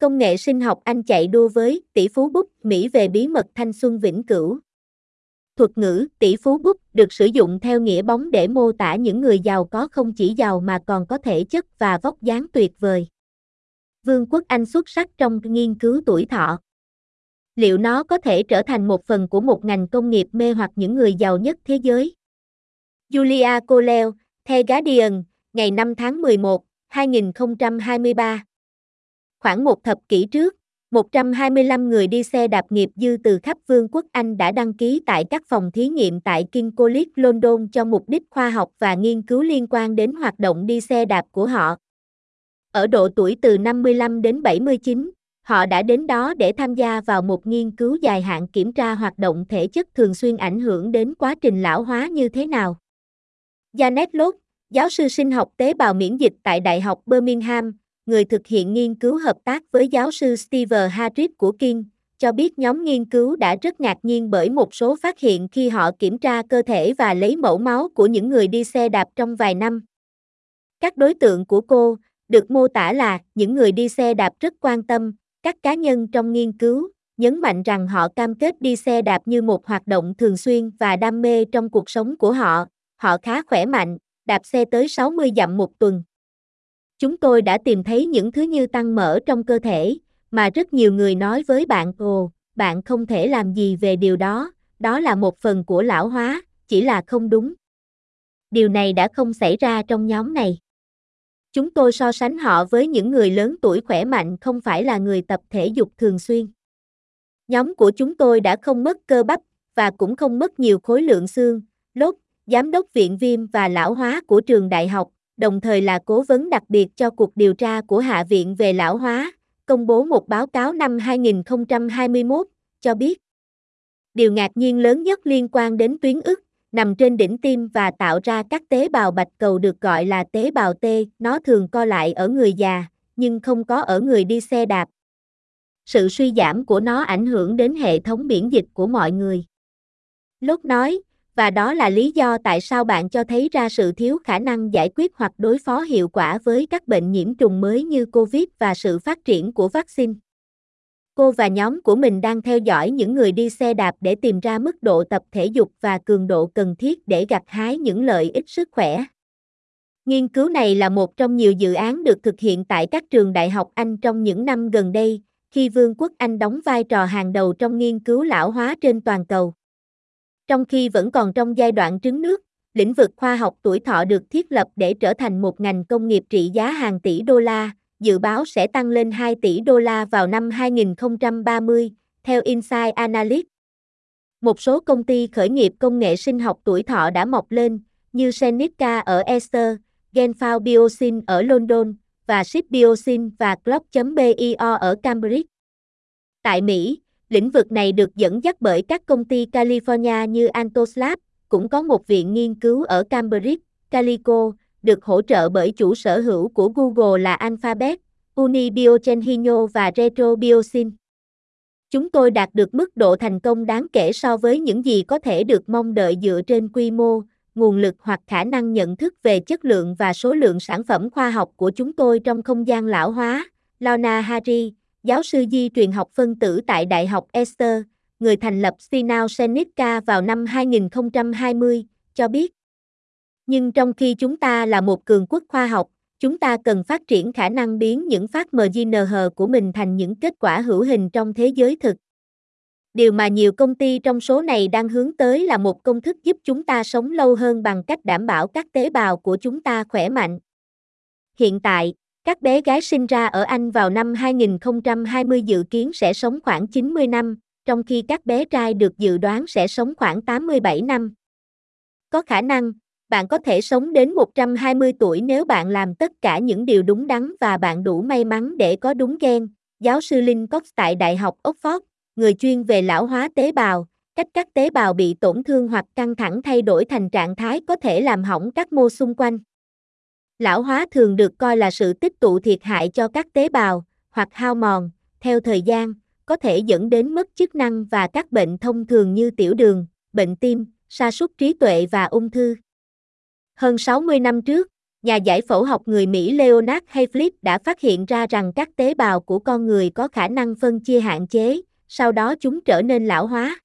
Công nghệ sinh học Anh chạy đua với tỷ phú bút Mỹ về bí mật thanh xuân vĩnh cửu. Thuật ngữ tỷ phú bút được sử dụng theo nghĩa bóng để mô tả những người giàu có không chỉ giàu mà còn có thể chất và vóc dáng tuyệt vời. Vương quốc Anh xuất sắc trong nghiên cứu tuổi thọ. Liệu nó có thể trở thành một phần của một ngành công nghiệp mê hoặc những người giàu nhất thế giới? Julia Coleo, The Guardian, ngày 5 tháng 11, 2023. Khoảng một thập kỷ trước, 125 người đi xe đạp nghiệp dư từ khắp Vương quốc Anh đã đăng ký tại các phòng thí nghiệm tại King College London cho mục đích khoa học và nghiên cứu liên quan đến hoạt động đi xe đạp của họ. Ở độ tuổi từ 55 đến 79, họ đã đến đó để tham gia vào một nghiên cứu dài hạn kiểm tra hoạt động thể chất thường xuyên ảnh hưởng đến quá trình lão hóa như thế nào. Janet Lott, giáo sư sinh học tế bào miễn dịch tại Đại học Birmingham, người thực hiện nghiên cứu hợp tác với giáo sư Steve Harris của King, cho biết nhóm nghiên cứu đã rất ngạc nhiên bởi một số phát hiện khi họ kiểm tra cơ thể và lấy mẫu máu của những người đi xe đạp trong vài năm. Các đối tượng của cô được mô tả là những người đi xe đạp rất quan tâm, các cá nhân trong nghiên cứu nhấn mạnh rằng họ cam kết đi xe đạp như một hoạt động thường xuyên và đam mê trong cuộc sống của họ. Họ khá khỏe mạnh, đạp xe tới 60 dặm một tuần. Chúng tôi đã tìm thấy những thứ như tăng mỡ trong cơ thể, mà rất nhiều người nói với bạn ồ, bạn không thể làm gì về điều đó, đó là một phần của lão hóa, chỉ là không đúng. Điều này đã không xảy ra trong nhóm này. Chúng tôi so sánh họ với những người lớn tuổi khỏe mạnh không phải là người tập thể dục thường xuyên. Nhóm của chúng tôi đã không mất cơ bắp và cũng không mất nhiều khối lượng xương. Lốt, giám đốc viện viêm và lão hóa của trường đại học, đồng thời là cố vấn đặc biệt cho cuộc điều tra của Hạ viện về lão hóa, công bố một báo cáo năm 2021, cho biết. Điều ngạc nhiên lớn nhất liên quan đến tuyến ức, nằm trên đỉnh tim và tạo ra các tế bào bạch cầu được gọi là tế bào T, nó thường co lại ở người già, nhưng không có ở người đi xe đạp. Sự suy giảm của nó ảnh hưởng đến hệ thống miễn dịch của mọi người. Lốt nói, và đó là lý do tại sao bạn cho thấy ra sự thiếu khả năng giải quyết hoặc đối phó hiệu quả với các bệnh nhiễm trùng mới như COVID và sự phát triển của vaccine. Cô và nhóm của mình đang theo dõi những người đi xe đạp để tìm ra mức độ tập thể dục và cường độ cần thiết để gặt hái những lợi ích sức khỏe. Nghiên cứu này là một trong nhiều dự án được thực hiện tại các trường đại học Anh trong những năm gần đây, khi Vương quốc Anh đóng vai trò hàng đầu trong nghiên cứu lão hóa trên toàn cầu. Trong khi vẫn còn trong giai đoạn trứng nước, lĩnh vực khoa học tuổi thọ được thiết lập để trở thành một ngành công nghiệp trị giá hàng tỷ đô la, dự báo sẽ tăng lên 2 tỷ đô la vào năm 2030, theo Insight Analytics. Một số công ty khởi nghiệp công nghệ sinh học tuổi thọ đã mọc lên, như Senica ở Esther, Genfao Biosyn ở London, và Ship Biosyn và Clock.bio ở Cambridge. Tại Mỹ, lĩnh vực này được dẫn dắt bởi các công ty California như Antos Lab, cũng có một viện nghiên cứu ở Cambridge, Calico, được hỗ trợ bởi chủ sở hữu của Google là Alphabet, Unibiogenhino và Retrobiosin. Chúng tôi đạt được mức độ thành công đáng kể so với những gì có thể được mong đợi dựa trên quy mô, nguồn lực hoặc khả năng nhận thức về chất lượng và số lượng sản phẩm khoa học của chúng tôi trong không gian lão hóa. Lorna Hari, giáo sư di truyền học phân tử tại Đại học Esther, người thành lập Sinao Seneca vào năm 2020, cho biết nhưng trong khi chúng ta là một cường quốc khoa học, chúng ta cần phát triển khả năng biến những phát MGNH của mình thành những kết quả hữu hình trong thế giới thực. Điều mà nhiều công ty trong số này đang hướng tới là một công thức giúp chúng ta sống lâu hơn bằng cách đảm bảo các tế bào của chúng ta khỏe mạnh. Hiện tại, các bé gái sinh ra ở Anh vào năm 2020 dự kiến sẽ sống khoảng 90 năm, trong khi các bé trai được dự đoán sẽ sống khoảng 87 năm. Có khả năng, bạn có thể sống đến 120 tuổi nếu bạn làm tất cả những điều đúng đắn và bạn đủ may mắn để có đúng gen. Giáo sư Linh Cox tại Đại học Oxford, người chuyên về lão hóa tế bào, cách các tế bào bị tổn thương hoặc căng thẳng thay đổi thành trạng thái có thể làm hỏng các mô xung quanh. Lão hóa thường được coi là sự tích tụ thiệt hại cho các tế bào, hoặc hao mòn, theo thời gian, có thể dẫn đến mất chức năng và các bệnh thông thường như tiểu đường, bệnh tim, sa sút trí tuệ và ung thư. Hơn 60 năm trước, Nhà giải phẫu học người Mỹ Leonard Hayflick đã phát hiện ra rằng các tế bào của con người có khả năng phân chia hạn chế, sau đó chúng trở nên lão hóa.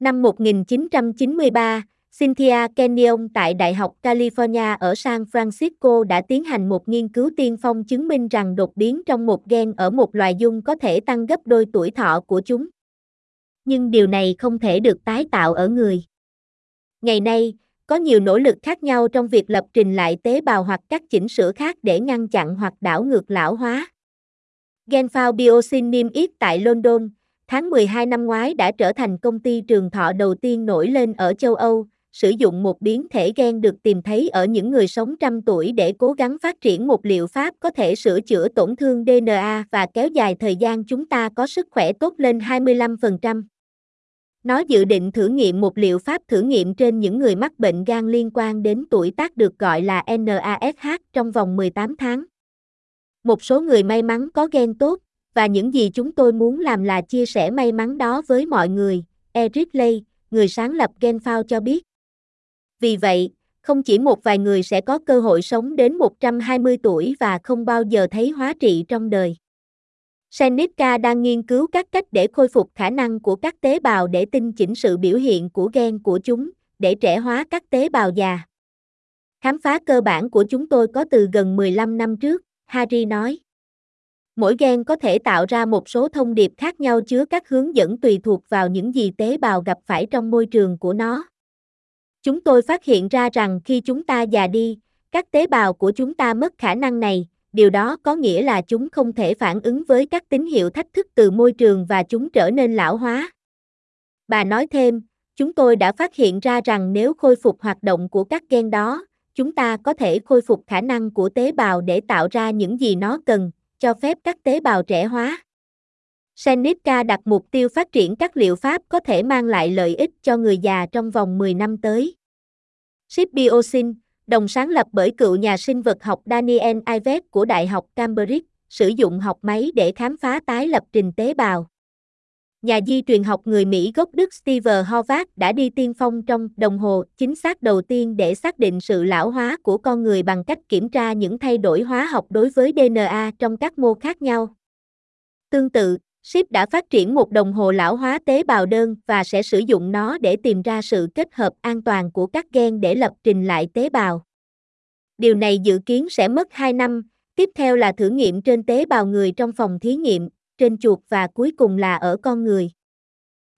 Năm 1993, Cynthia Kenyon tại Đại học California ở San Francisco đã tiến hành một nghiên cứu tiên phong chứng minh rằng đột biến trong một gen ở một loài dung có thể tăng gấp đôi tuổi thọ của chúng. Nhưng điều này không thể được tái tạo ở người. Ngày nay, có nhiều nỗ lực khác nhau trong việc lập trình lại tế bào hoặc các chỉnh sửa khác để ngăn chặn hoặc đảo ngược lão hóa. Genfao Biosyn niêm yết tại London, tháng 12 năm ngoái đã trở thành công ty trường thọ đầu tiên nổi lên ở châu Âu, sử dụng một biến thể gen được tìm thấy ở những người sống trăm tuổi để cố gắng phát triển một liệu pháp có thể sửa chữa tổn thương DNA và kéo dài thời gian chúng ta có sức khỏe tốt lên 25%. Nó dự định thử nghiệm một liệu pháp thử nghiệm trên những người mắc bệnh gan liên quan đến tuổi tác được gọi là NASH trong vòng 18 tháng. Một số người may mắn có gen tốt, và những gì chúng tôi muốn làm là chia sẻ may mắn đó với mọi người, Eric Lay, người sáng lập GenFound cho biết. Vì vậy, không chỉ một vài người sẽ có cơ hội sống đến 120 tuổi và không bao giờ thấy hóa trị trong đời. Seneca đang nghiên cứu các cách để khôi phục khả năng của các tế bào để tinh chỉnh sự biểu hiện của gen của chúng, để trẻ hóa các tế bào già. Khám phá cơ bản của chúng tôi có từ gần 15 năm trước, Harry nói. Mỗi gen có thể tạo ra một số thông điệp khác nhau chứa các hướng dẫn tùy thuộc vào những gì tế bào gặp phải trong môi trường của nó. Chúng tôi phát hiện ra rằng khi chúng ta già đi, các tế bào của chúng ta mất khả năng này, điều đó có nghĩa là chúng không thể phản ứng với các tín hiệu thách thức từ môi trường và chúng trở nên lão hóa. Bà nói thêm, chúng tôi đã phát hiện ra rằng nếu khôi phục hoạt động của các gen đó, chúng ta có thể khôi phục khả năng của tế bào để tạo ra những gì nó cần, cho phép các tế bào trẻ hóa. Seneca đặt mục tiêu phát triển các liệu pháp có thể mang lại lợi ích cho người già trong vòng 10 năm tới. Shibiosin, đồng sáng lập bởi cựu nhà sinh vật học Daniel Ives của Đại học Cambridge, sử dụng học máy để khám phá tái lập trình tế bào. Nhà di truyền học người Mỹ gốc Đức Steve Horvath đã đi tiên phong trong đồng hồ chính xác đầu tiên để xác định sự lão hóa của con người bằng cách kiểm tra những thay đổi hóa học đối với DNA trong các mô khác nhau. Tương tự, Ship đã phát triển một đồng hồ lão hóa tế bào đơn và sẽ sử dụng nó để tìm ra sự kết hợp an toàn của các gen để lập trình lại tế bào. Điều này dự kiến sẽ mất 2 năm, tiếp theo là thử nghiệm trên tế bào người trong phòng thí nghiệm, trên chuột và cuối cùng là ở con người.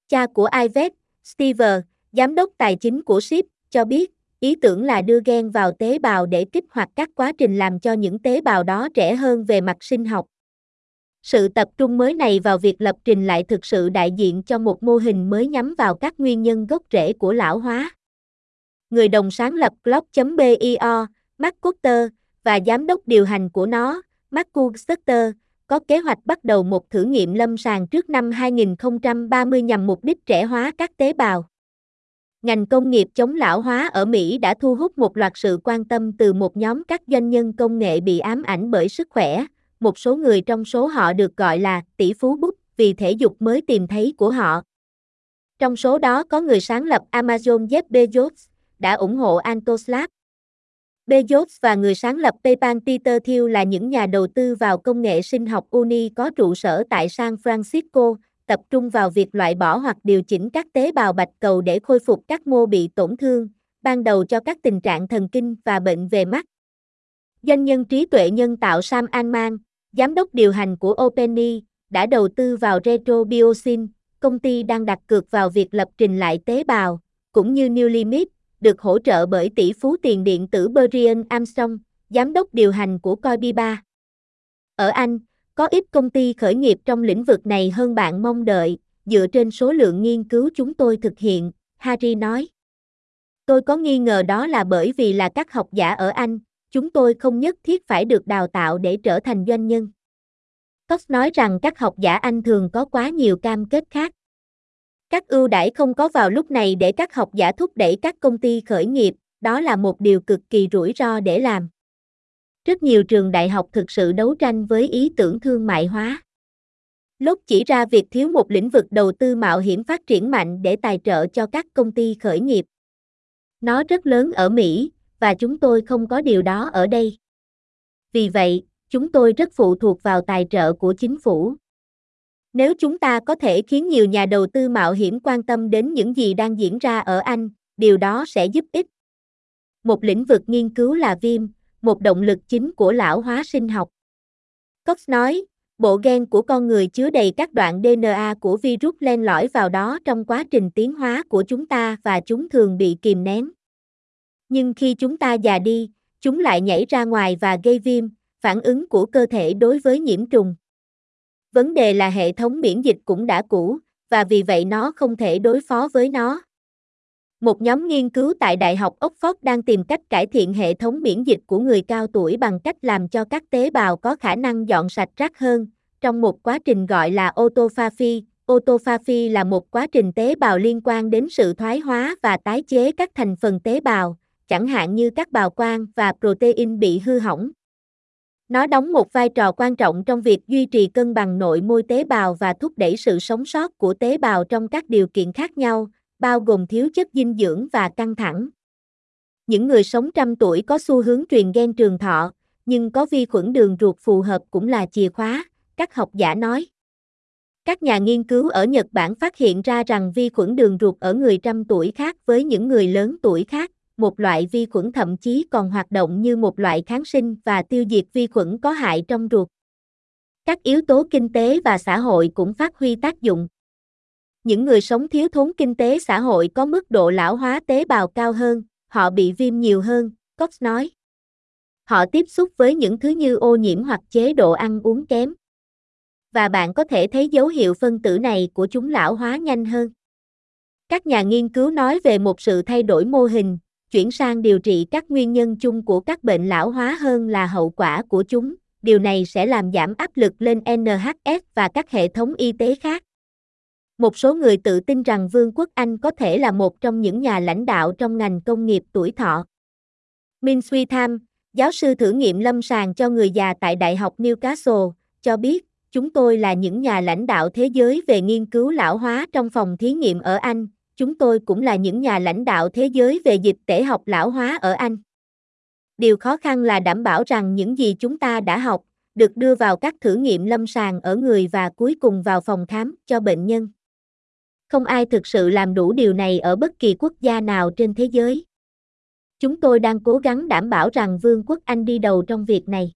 Cha của Ivet, Steve, giám đốc tài chính của Ship, cho biết, ý tưởng là đưa gen vào tế bào để kích hoạt các quá trình làm cho những tế bào đó trẻ hơn về mặt sinh học. Sự tập trung mới này vào việc lập trình lại thực sự đại diện cho một mô hình mới nhắm vào các nguyên nhân gốc rễ của lão hóa. Người đồng sáng lập Glock.bio, Mark Cotter, và giám đốc điều hành của nó, Mark Sutter, có kế hoạch bắt đầu một thử nghiệm lâm sàng trước năm 2030 nhằm mục đích trẻ hóa các tế bào. Ngành công nghiệp chống lão hóa ở Mỹ đã thu hút một loạt sự quan tâm từ một nhóm các doanh nhân công nghệ bị ám ảnh bởi sức khỏe, một số người trong số họ được gọi là tỷ phú bút vì thể dục mới tìm thấy của họ. Trong số đó có người sáng lập Amazon Jeff Bezos, đã ủng hộ Antoslab. Bezos và người sáng lập PayPal Peter Thiel là những nhà đầu tư vào công nghệ sinh học uni có trụ sở tại San Francisco, tập trung vào việc loại bỏ hoặc điều chỉnh các tế bào bạch cầu để khôi phục các mô bị tổn thương, ban đầu cho các tình trạng thần kinh và bệnh về mắt. Doanh nhân trí tuệ nhân tạo Sam Altman, giám đốc điều hành của OpenAI, đã đầu tư vào RetroBiosin, công ty đang đặt cược vào việc lập trình lại tế bào, cũng như New Limit, được hỗ trợ bởi tỷ phú tiền điện tử Brian Armstrong, giám đốc điều hành của Coinbase. Ở Anh, có ít công ty khởi nghiệp trong lĩnh vực này hơn bạn mong đợi, dựa trên số lượng nghiên cứu chúng tôi thực hiện, Harry nói. Tôi có nghi ngờ đó là bởi vì là các học giả ở Anh, chúng tôi không nhất thiết phải được đào tạo để trở thành doanh nhân. Cox nói rằng các học giả Anh thường có quá nhiều cam kết khác. Các ưu đãi không có vào lúc này để các học giả thúc đẩy các công ty khởi nghiệp, đó là một điều cực kỳ rủi ro để làm. Rất nhiều trường đại học thực sự đấu tranh với ý tưởng thương mại hóa. Lốt chỉ ra việc thiếu một lĩnh vực đầu tư mạo hiểm phát triển mạnh để tài trợ cho các công ty khởi nghiệp. Nó rất lớn ở Mỹ, và chúng tôi không có điều đó ở đây. Vì vậy, chúng tôi rất phụ thuộc vào tài trợ của chính phủ. Nếu chúng ta có thể khiến nhiều nhà đầu tư mạo hiểm quan tâm đến những gì đang diễn ra ở Anh, điều đó sẽ giúp ích. Một lĩnh vực nghiên cứu là viêm, một động lực chính của lão hóa sinh học. Cox nói, bộ gen của con người chứa đầy các đoạn DNA của virus len lỏi vào đó trong quá trình tiến hóa của chúng ta và chúng thường bị kìm nén. Nhưng khi chúng ta già đi, chúng lại nhảy ra ngoài và gây viêm, phản ứng của cơ thể đối với nhiễm trùng. Vấn đề là hệ thống miễn dịch cũng đã cũ, và vì vậy nó không thể đối phó với nó. Một nhóm nghiên cứu tại Đại học Oxford đang tìm cách cải thiện hệ thống miễn dịch của người cao tuổi bằng cách làm cho các tế bào có khả năng dọn sạch rác hơn, trong một quá trình gọi là autophagy. Autophagy là một quá trình tế bào liên quan đến sự thoái hóa và tái chế các thành phần tế bào, chẳng hạn như các bào quang và protein bị hư hỏng. Nó đóng một vai trò quan trọng trong việc duy trì cân bằng nội môi tế bào và thúc đẩy sự sống sót của tế bào trong các điều kiện khác nhau, bao gồm thiếu chất dinh dưỡng và căng thẳng. Những người sống trăm tuổi có xu hướng truyền gen trường thọ, nhưng có vi khuẩn đường ruột phù hợp cũng là chìa khóa, các học giả nói. Các nhà nghiên cứu ở Nhật Bản phát hiện ra rằng vi khuẩn đường ruột ở người trăm tuổi khác với những người lớn tuổi khác, một loại vi khuẩn thậm chí còn hoạt động như một loại kháng sinh và tiêu diệt vi khuẩn có hại trong ruột. Các yếu tố kinh tế và xã hội cũng phát huy tác dụng. Những người sống thiếu thốn kinh tế xã hội có mức độ lão hóa tế bào cao hơn, họ bị viêm nhiều hơn, Cox nói. Họ tiếp xúc với những thứ như ô nhiễm hoặc chế độ ăn uống kém. Và bạn có thể thấy dấu hiệu phân tử này của chúng lão hóa nhanh hơn. Các nhà nghiên cứu nói về một sự thay đổi mô hình, chuyển sang điều trị các nguyên nhân chung của các bệnh lão hóa hơn là hậu quả của chúng. Điều này sẽ làm giảm áp lực lên NHS và các hệ thống y tế khác. Một số người tự tin rằng Vương quốc Anh có thể là một trong những nhà lãnh đạo trong ngành công nghiệp tuổi thọ. Min Switham, giáo sư thử nghiệm lâm sàng cho người già tại Đại học Newcastle, cho biết, chúng tôi là những nhà lãnh đạo thế giới về nghiên cứu lão hóa trong phòng thí nghiệm ở Anh, chúng tôi cũng là những nhà lãnh đạo thế giới về dịch tễ học lão hóa ở Anh. Điều khó khăn là đảm bảo rằng những gì chúng ta đã học, được đưa vào các thử nghiệm lâm sàng ở người và cuối cùng vào phòng khám cho bệnh nhân. Không ai thực sự làm đủ điều này ở bất kỳ quốc gia nào trên thế giới. Chúng tôi đang cố gắng đảm bảo rằng Vương quốc Anh đi đầu trong việc này.